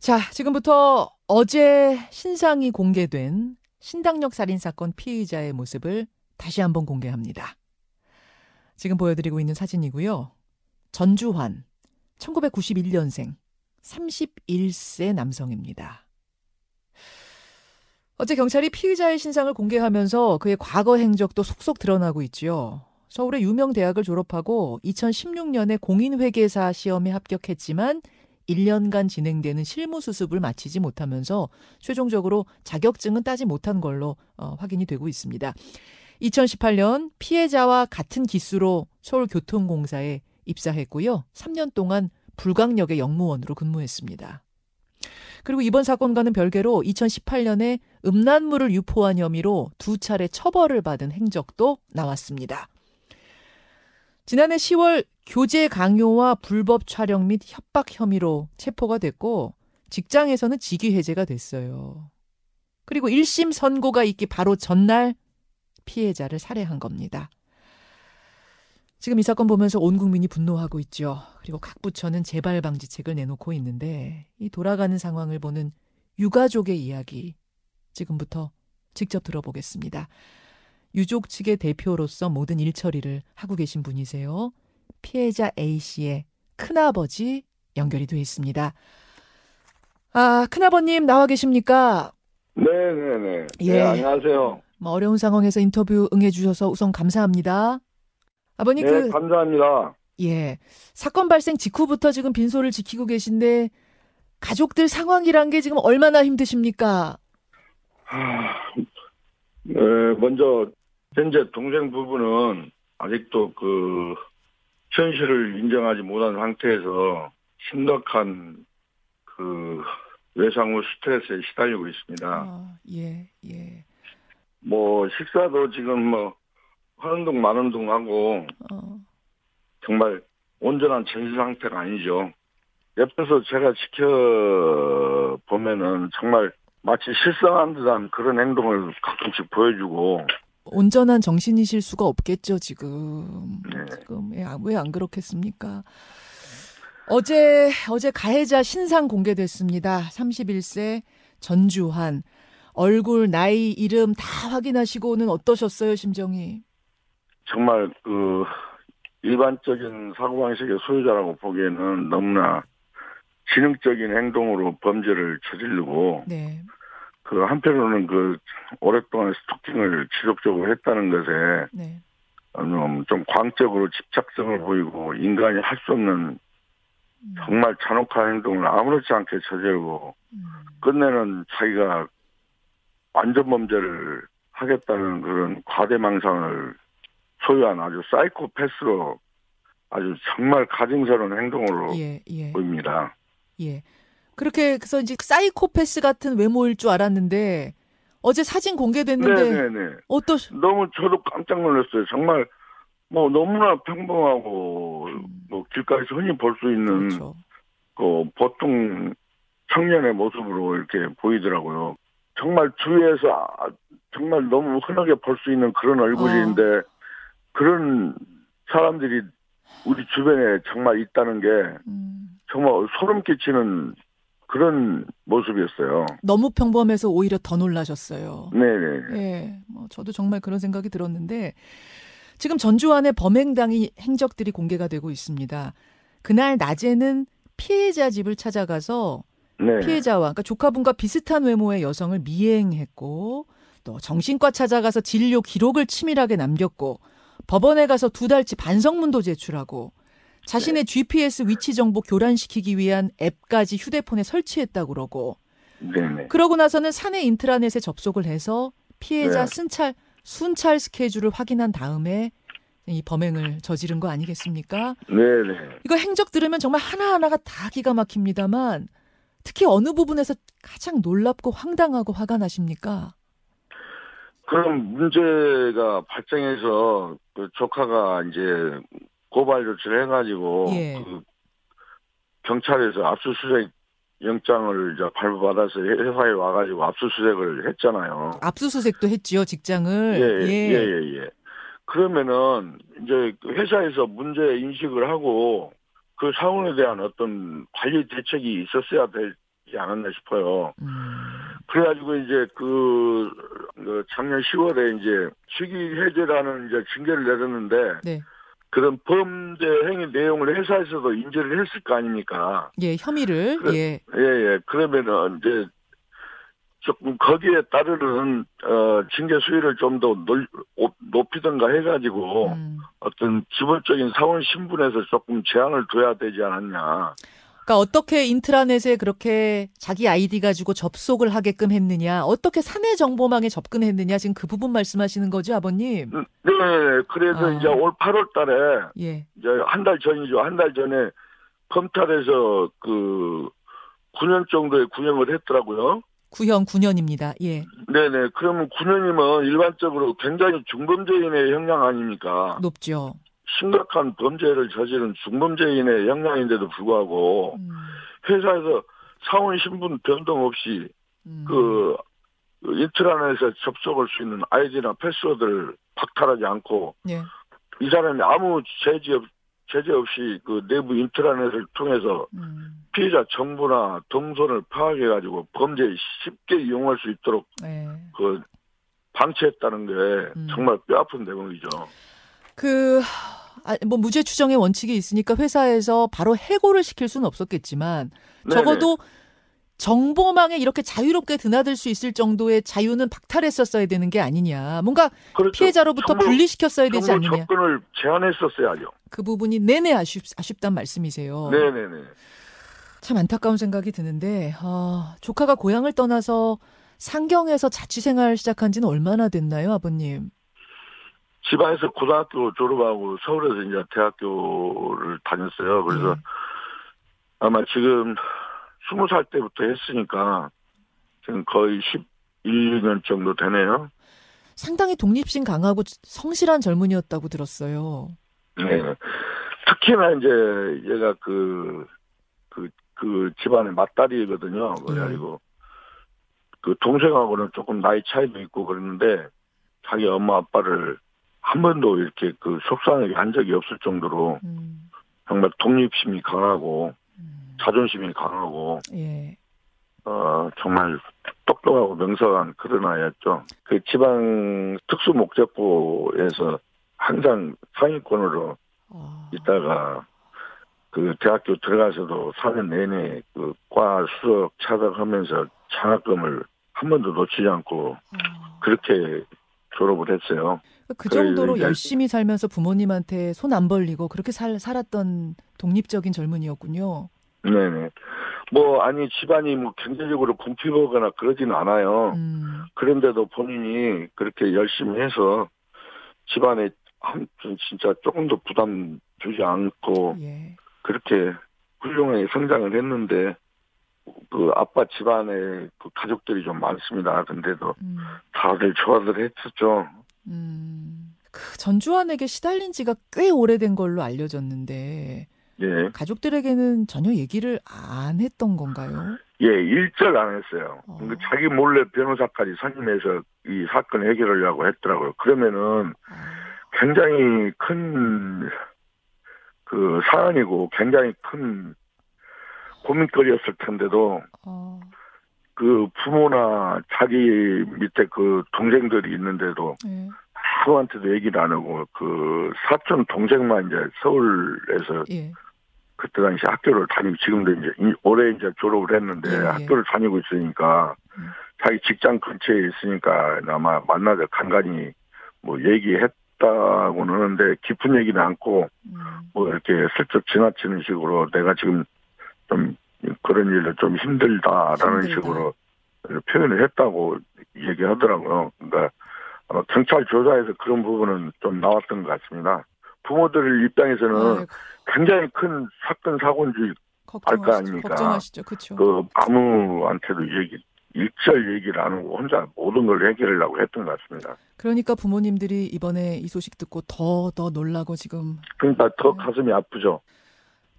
자, 지금부터 어제 신상이 공개된 신당역 살인 사건 피의자의 모습을 다시 한번 공개합니다. 지금 보여드리고 있는 사진이고요. 전주환, 1991년생, 31세 남성입니다. 어제 경찰이 피의자의 신상을 공개하면서 그의 과거 행적도 속속 드러나고 있지요. 서울의 유명 대학을 졸업하고 2016년에 공인회계사 시험에 합격했지만 1년간 진행되는 실무 수습을 마치지 못하면서 최종적으로 자격증은 따지 못한 걸로 어, 확인이 되고 있습니다. 2018년 피해자와 같은 기수로 서울교통공사에 입사했고요. 3년 동안 불광역의 영무원으로 근무했습니다. 그리고 이번 사건과는 별개로 2018년에 음란물을 유포한 혐의로 두 차례 처벌을 받은 행적도 나왔습니다. 지난해 10월 교제 강요와 불법 촬영 및 협박 혐의로 체포가 됐고 직장에서는 직위 해제가 됐어요. 그리고 1심 선고가 있기 바로 전날 피해자를 살해한 겁니다. 지금 이 사건 보면서 온 국민이 분노하고 있죠. 그리고 각 부처는 재발 방지책을 내놓고 있는데 이 돌아가는 상황을 보는 유가족의 이야기 지금부터 직접 들어보겠습니다. 유족 측의 대표로서 모든 일처리를 하고 계신 분이세요. 피해자 A씨의 큰아버지 연결이 되어 있습니다. 아, 큰아버님 나와 계십니까? 네네네. 네, 예. 네, 안녕하세요. 뭐 어려운 상황에서 인터뷰 응해주셔서 우선 감사합니다. 아버님 네, 그 감사합니다. 예. 사건 발생 직후부터 지금 빈소를 지키고 계신데 가족들 상황이란 게 지금 얼마나 힘드십니까? 하, 네, 먼저 현재 동생 부부는 아직도 그 현실을 인정하지 못한 상태에서 심각한 그 외상 후 스트레스에 시달리고 있습니다. 아, 예, 예. 뭐 식사도 지금 뭐 하는 둥 마는 둥 하고 어, 정말 온전한 전시 상태가 아니죠. 옆에서 제가 지켜 보면은 정말 마치 실성한 듯한 그런 행동을 가끔씩 보여주고 온전한 정신이실 수가 없겠죠, 지금. 네. 지금 왜안 그렇겠습니까? 어제 어제 가해자 신상 공개됐습니다. 31세 전주환. 얼굴, 나이, 이름 다 확인하시고는 어떠셨어요, 심정이? 정말 그 일반적인 사고방식의 소유자라고 보기에는 너무나 지능적인 행동으로 범죄를 저지르고 네. 그 한편으로는 그 오랫동안 스토킹을 지속적으로 했다는 것에 네. 좀, 좀 광적으로 집착성을 보이고 인간이 할 수 없는 음, 정말 잔혹한 행동을 아무렇지 않게 저지르고 음, 끝내는 자기가 완전 범죄를 하겠다는 그런 과대망상을 소유한 아주 사이코패스로 아주 정말 가증스러운 행동으로 예, 예, 보입니다. 예. 그렇게 그래서 이제 사이코패스 같은 외모일 줄 알았는데 어제 사진 공개됐는데 네네네. 어떠 너무 저도 깜짝 놀랐어요. 정말 뭐 너무나 평범하고 뭐 길가에서 흔히 볼 수 있는 그렇죠. 그 보통 청년의 모습으로 이렇게 보이더라고요. 정말 주위에서 아- 정말 너무 흔하게 볼 수 있는 그런 얼굴인데 어. 그런 사람들이 우리 주변에 정말 있다는 게 음, 정말 소름 끼치는 그런 모습이었어요. 너무 평범해서 오히려 더 놀라셨어요. 네네. 예, 뭐 저도 정말 그런 생각이 들었는데 지금 전주환의 범행당이 행적들이 공개가 되고 있습니다. 그날 낮에는 피해자 집을 찾아가서 네. 피해자와 그러니까 조카분과 비슷한 외모의 여성을 미행했고 또 정신과 찾아가서 진료 기록을 치밀하게 남겼고 법원에 가서 두 달치 반성문도 제출하고 자신의 GPS 위치 정보 교란시키기 위한 앱까지 휴대폰에 설치했다고 그러고 네네. 그러고 나서는 사내 인트라넷에 접속을 해서 피해자 네. 순찰 순찰 스케줄을 확인한 다음에 이 범행을 저지른 거 아니겠습니까? 네네. 이거 행적 들으면 정말 하나하나가 다 기가 막힙니다만 특히 어느 부분에서 가장 놀랍고 황당하고 화가 나십니까? 그런 문제가 발생해서 그 조카가 이제 고발 조치를 해가지고 예. 그 경찰에서 압수수색 영장을 이제 발부받아서 회사에 와가지고 압수수색을 했잖아요. 압수수색도 했지요 직장을. 예 예 예 예, 예. 그러면은 이제 그 회사에서 문제 인식을 하고 그 사원에 대한 어떤 관리 대책이 있었어야 될 않았나 싶어요. 음. 그래가지고 이제 그, 그 작년 10월에 이제 직위 해제라는 이제 징계를 내렸는데 네. 그런 범죄 행위 내용을 회사에서도 인지를 했을 거 아닙니까? 예, 혐의를 그래. 예. 예, 예. 그러면은 이제 조금 거기에 따르는 어 징계 수위를 좀 더 높이든가 해가지고 음. 어떤 기본적인 사원 신분에서 조금 제한을 둬야 되지 않았냐. 그러니까 어떻게 인트라넷에 그렇게 자기 아이디 가지고 접속을 하게끔 했느냐, 어떻게 사내 정보망에 접근했느냐, 지금 그 부분 말씀하시는 거죠, 아버님? 음, 네, 그래서 아. 이제 올 8월 달에 예. 이제 한 달 전이죠. 한 달 전에 검찰에서 그 9년 정도의 구형을 했더라고요. 구형 9년입니다. 예. 네네. 그러면 9년이면 일반적으로 굉장히 중범죄인의 형량 아닙니까? 높죠. 심각한 범죄를 저지른 중범죄인의 형량인데도 불구하고 음. 회사에서 사원 신분 변동 없이 음. 그 인트라넷에 접속할 수 있는 아이디나 패스워드를 박탈하지 않고 예. 이 사람이 아무 제재, 없, 제재 없이 그 내부 인트라넷을 통해서 음. 피해자 정보나 동선을 파악해 가지고 범죄에 쉽게 이용할 수 있도록 예. 그 방치했다는 게 음. 정말 뼈아픈 대목이죠. 그, 아, 뭐 무죄 추정의 원칙이 있으니까 회사에서 바로 해고를 시킬 수는 없었겠지만 네네. 적어도 정보망에 이렇게 자유롭게 드나들 수 있을 정도의 자유는 박탈했었어야 되는 게 아니냐. 뭔가 그렇죠. 피해자로부터 정보- 분리시켰어야 되지 않느냐. 접근을 제한했었어야죠. 그 부분이 내내 아쉽, 아쉽단 말씀이세요. 네네네. 참 안타까운 생각이 드는데 아, 조카가 고향을 떠나서 상경에서 자취생활 시작한 지는 얼마나 됐나요, 아버님? 집안에서 고등학교 졸업하고 서울에서 이제 대학교를 다녔어요. 그래서 네. 아마 지금 스무 살 때부터 했으니까 지금 거의 11, 2년 정도 되네요. 상당히 독립심 강하고 성실한 젊은이였다고 들었어요. 네. 특히나 이제 얘가 그, 그, 그 집안의 맏딸이거든요. 그래가지고 그 동생하고는 조금 나이 차이도 있고 그랬는데 자기 엄마 아빠를 한 번도 이렇게 그 속상하게 한 적이 없을 정도로 음, 정말 독립심이 강하고 음, 자존심이 강하고 예. 어 정말 똑똑하고 명석한 그런 아이였죠. 그 지방 특수 목적부에서 항상 상위권으로 아, 있다가 그 대학교 들어가서도 4년 내내 그 과 수석 차덕하면서 장학금을 한 번도 놓치지 않고 아. 그렇게 졸업을 했어요. 그 정도로 이제- 열심히 살면서 부모님한테 손 안 벌리고 그렇게 살, 살았던 독립적인 젊은이였군요. 네네. 뭐 아니 집안이 뭐 경제적으로 궁핍하거나 그러지는 않아요. 음, 그런데도 본인이 그렇게 열심히 해서 집안에 아무튼 진짜 조금도 부담 주지 않고 예. 그렇게 훌륭하게 성장을 했는데 그 아빠 집안에 그 가족들이 좀 많습니다. 근데도 음, 다들 좋아들 했었죠. 음. 그 전주환에게 시달린 지가 꽤 오래된 걸로 알려졌는데 예. 가족들에게는 전혀 얘기를 안 했던 건가요? 예, 일절 안 했어요. 어. 근데 자기 몰래 변호사까지 선임해서 이 사건 해결하려고 했더라고요. 그러면은 아, 굉장히 큰, 그, 사안이고 굉장히 큰 고민거리였을 텐데도 어, 그 부모나 자기 밑에 그 동생들이 있는데도 예. 아무한테도 얘기를 안 하고 그 사촌 동생만 이제 서울에서 예. 그때 당시 학교를 다니고 지금도 이제 이- 올해 이제 졸업을 했는데 예, 예. 학교를 다니고 있으니까 음. 자기 직장 근처에 있으니까 아마 만나서 간간히 뭐 얘기했다고는 하는데 깊은 얘기는 않고 음, 뭐 이렇게 슬쩍 지나치는 식으로 내가 지금 좀 그런 일로 좀 힘들다라는 힘들다. 식으로 표현을 했다고 얘기하더라고요. 그러니까 아마 경찰 조사에서 그런 부분은 좀 나왔던 것 같습니다. 부모들 입장에서는 아이고, 굉장히 큰 사건 사고인 줄 걱정하시죠. 아닙니까? 걱정하시죠. 그렇죠. 그 아무한테도 얘기 일절 얘기를 안 하고 혼자 모든 걸 해결하려고 했던 것 같습니다. 그러니까 부모님들이 이번에 이 소식 듣고 더더 놀라고 지금 그러니까 더 네. 가슴이 아프죠.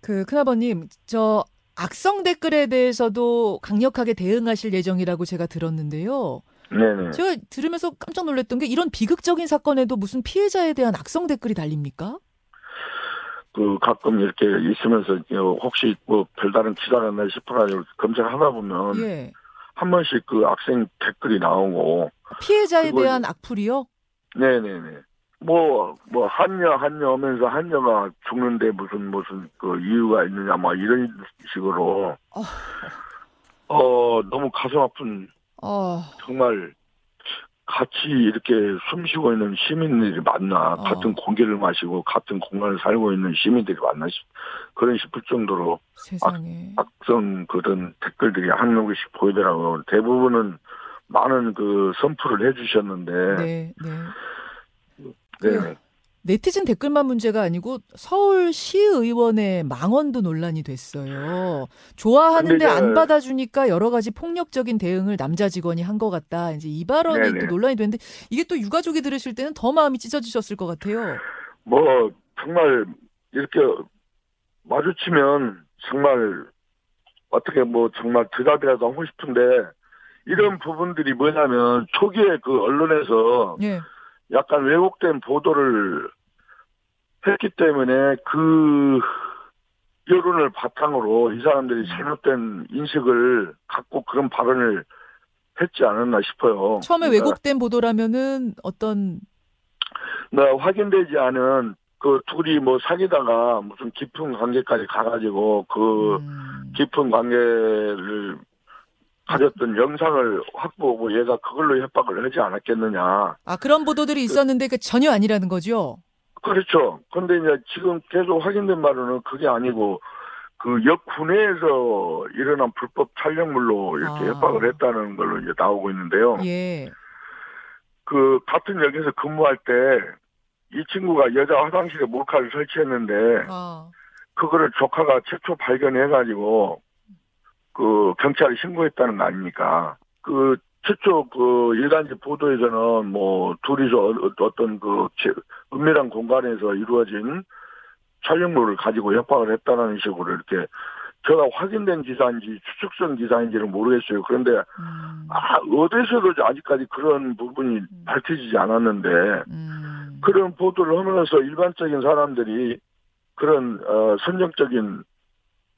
그 큰아버님 저 악성 댓글에 대해서도 강력하게 대응하실 예정이라고 제가 들었는데요. 네네. 제가 들으면서 깜짝 놀랐던 게 이런 비극적인 사건에도 무슨 피해자에 대한 악성 댓글이 달립니까? 그 가끔 이렇게 있으면서 혹시 뭐 별다른 기사가 났나 싶어가지고 검색하다 보면 예. 한 번씩 그 학생 댓글이 나오고 피해자에 대한 악플이요? 네네네. 뭐, 뭐, 한여, 한여 하면서 한여가 죽는데 무슨, 무슨, 그, 이유가 있느냐, 막 이런 식으로, 어. 어, 너무 가슴 아픈, 어, 정말, 같이 이렇게 숨 쉬고 있는 시민들이 많나, 어. 같은 공기를 마시고, 같은 공간을 살고 있는 시민들이 싶- 그런 싶을 정도로, 세상에. 악 성 그런 댓글들이 한 명씩 보이더라고요. 대부분은 많은 그 선풀을 해주셨는데, 네, 네. 네. 네티즌 댓글만 문제가 아니고 서울시의원의 망언도 논란이 됐어요. 좋아하는데 안 받아주니까 여러 가지 폭력적인 대응을 남자 직원이 한 것 같다. 이제 이 발언이 네네. 또 논란이 됐는데 이게 또 유가족이 들으실 때는 더 마음이 찢어지셨을 것 같아요. 뭐 정말 이렇게 마주치면 정말 어떻게 뭐 정말 대답이라도 하고 싶은데 이런 부분들이 뭐냐면 초기에 그 언론에서 예. 약간 왜곡된 보도를 했기 때문에 그 여론을 바탕으로 이 사람들이 잘못된 인식을 갖고 그런 발언을 했지 않았나 싶어요. 처음에 그러니까 왜곡된 보도라면은 어떤 네, 확인되지 않은 그 둘이 뭐 사귀다가 무슨 깊은 관계까지 가가지고 그 음, 깊은 관계를 가졌던 영상을 확보하고 얘가 그걸로 협박을 하지 않았겠느냐. 아 그런 보도들이 있었는데 그 전혀 아니라는 거죠. 그렇죠. 근데 이제 지금 계속 확인된 바로는 그게 아니고 그 역군내에서 일어난 불법 촬영물로 이렇게 아. 협박을 했다는 걸로 이제 나오고 있는데요. 예. 그 같은 역에서 근무할 때 이 친구가 여자 화장실에 몰카를 설치했는데 아, 그거를 조카가 최초 발견해가지고 그 경찰에 신고했다는 거 아닙니까? 그 최초 그 일간지 보도에서는 뭐 둘이서 어- 어떤 그 제- 은밀한 공간에서 이루어진 촬영물을 가지고 협박을 했다는 식으로 이렇게 제가 확인된 기사인지 추측성 기사인지는 모르겠어요. 그런데 음, 아 어디서도 아직까지 그런 부분이 밝혀지지 않았는데 음, 그런 보도를 하면서 일반적인 사람들이 그런 어, 선정적인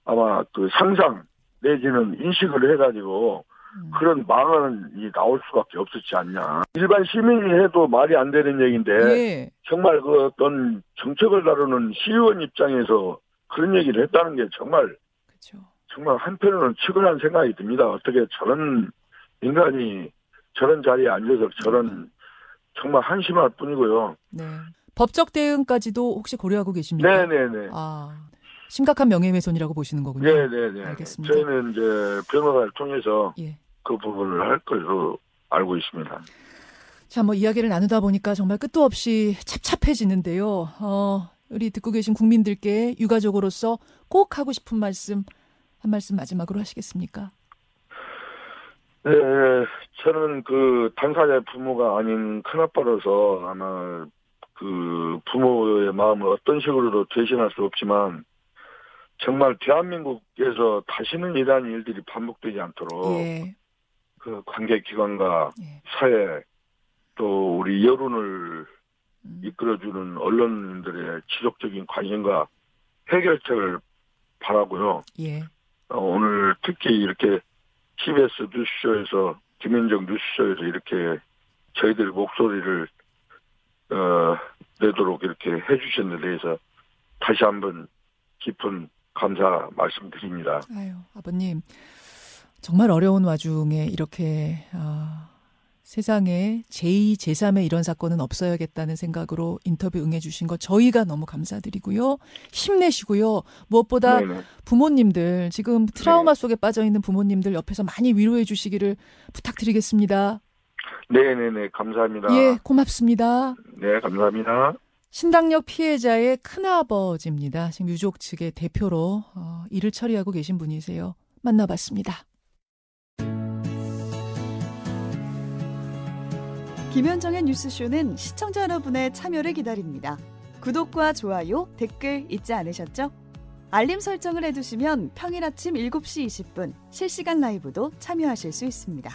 아마 그 상상 내지는 인식을 해가지고 음. 그런 망언이 나올 수밖에 없었지 않냐. 일반 시민이 해도 말이 안 되는 얘기인데 예. 정말 그 어떤 정책을 다루는 시의원 입장에서 그런 얘기를 했다는 게 정말 그렇죠. 정말 한편으로는 측은한 생각이 듭니다. 어떻게 저런 인간이 저런 자리에 앉아서 저런 정말 한심할 뿐이고요. 네. 법적 대응까지도 혹시 고려하고 계십니까? 네네네. 아, 심각한 명예훼손이라고 보시는 거군요. 네 네 네. 알겠습니다. 저희는 이제 변호사를 통해서 예. 그 부분을 할 것으로 알고 있습니다. 자, 뭐 이야기를 나누다 보니까 정말 끝도 없이 찹찹해지는데요. 어, 우리 듣고 계신 국민들께 유가족으로서 꼭 하고 싶은 말씀 한 말씀 마지막으로 하시겠습니까? 네, 저는 그 당사자의 부모가 아닌 큰아빠로서 아마 그 부모의 마음을 어떤 식으로도 대신할 수 없지만 정말 대한민국에서 다시는 이러한 일들이 반복되지 않도록 예. 그 관계 기관과 예. 사회 또 우리 여론을 음, 이끌어주는 언론인들의 지속적인 관심과 해결책을 바라고요. 예. 어, 오늘 특히 이렇게 TBS 뉴스쇼에서 김현정 뉴스쇼에서 이렇게 저희들 목소리를 어, 내도록 이렇게 해주신 데 대해서 다시 한번 깊은 감사 말씀드립니다. 아유, 아버님. 정말 어려운 와중에 이렇게 아, 세상에 제2, 제3의 이런 사건은 없어야겠다는 생각으로 인터뷰 응해주신 거 저희가 너무 감사드리고요. 힘내시고요. 무엇보다 네네. 부모님들 지금 트라우마 속에 빠져 있는 부모님들 옆에서 많이 위로해 주시기를 부탁드리겠습니다. 네네네 감사합니다. 예, 고맙습니다. 네 감사합니다. 신당역 피해자의 큰아버지입니다. 지금 유족 측의 대표로 어, 일을 처리하고 계신 분이세요. 만나봤습니다. 김현정의 뉴스쇼는 시청자 여러분의 참여를 기다립니다. 구독과 좋아요, 댓글 잊지 않으셨죠? 알림 설정을 해두시면 평일 아침 7시 20분 실시간 라이브도 참여하실 수 있습니다.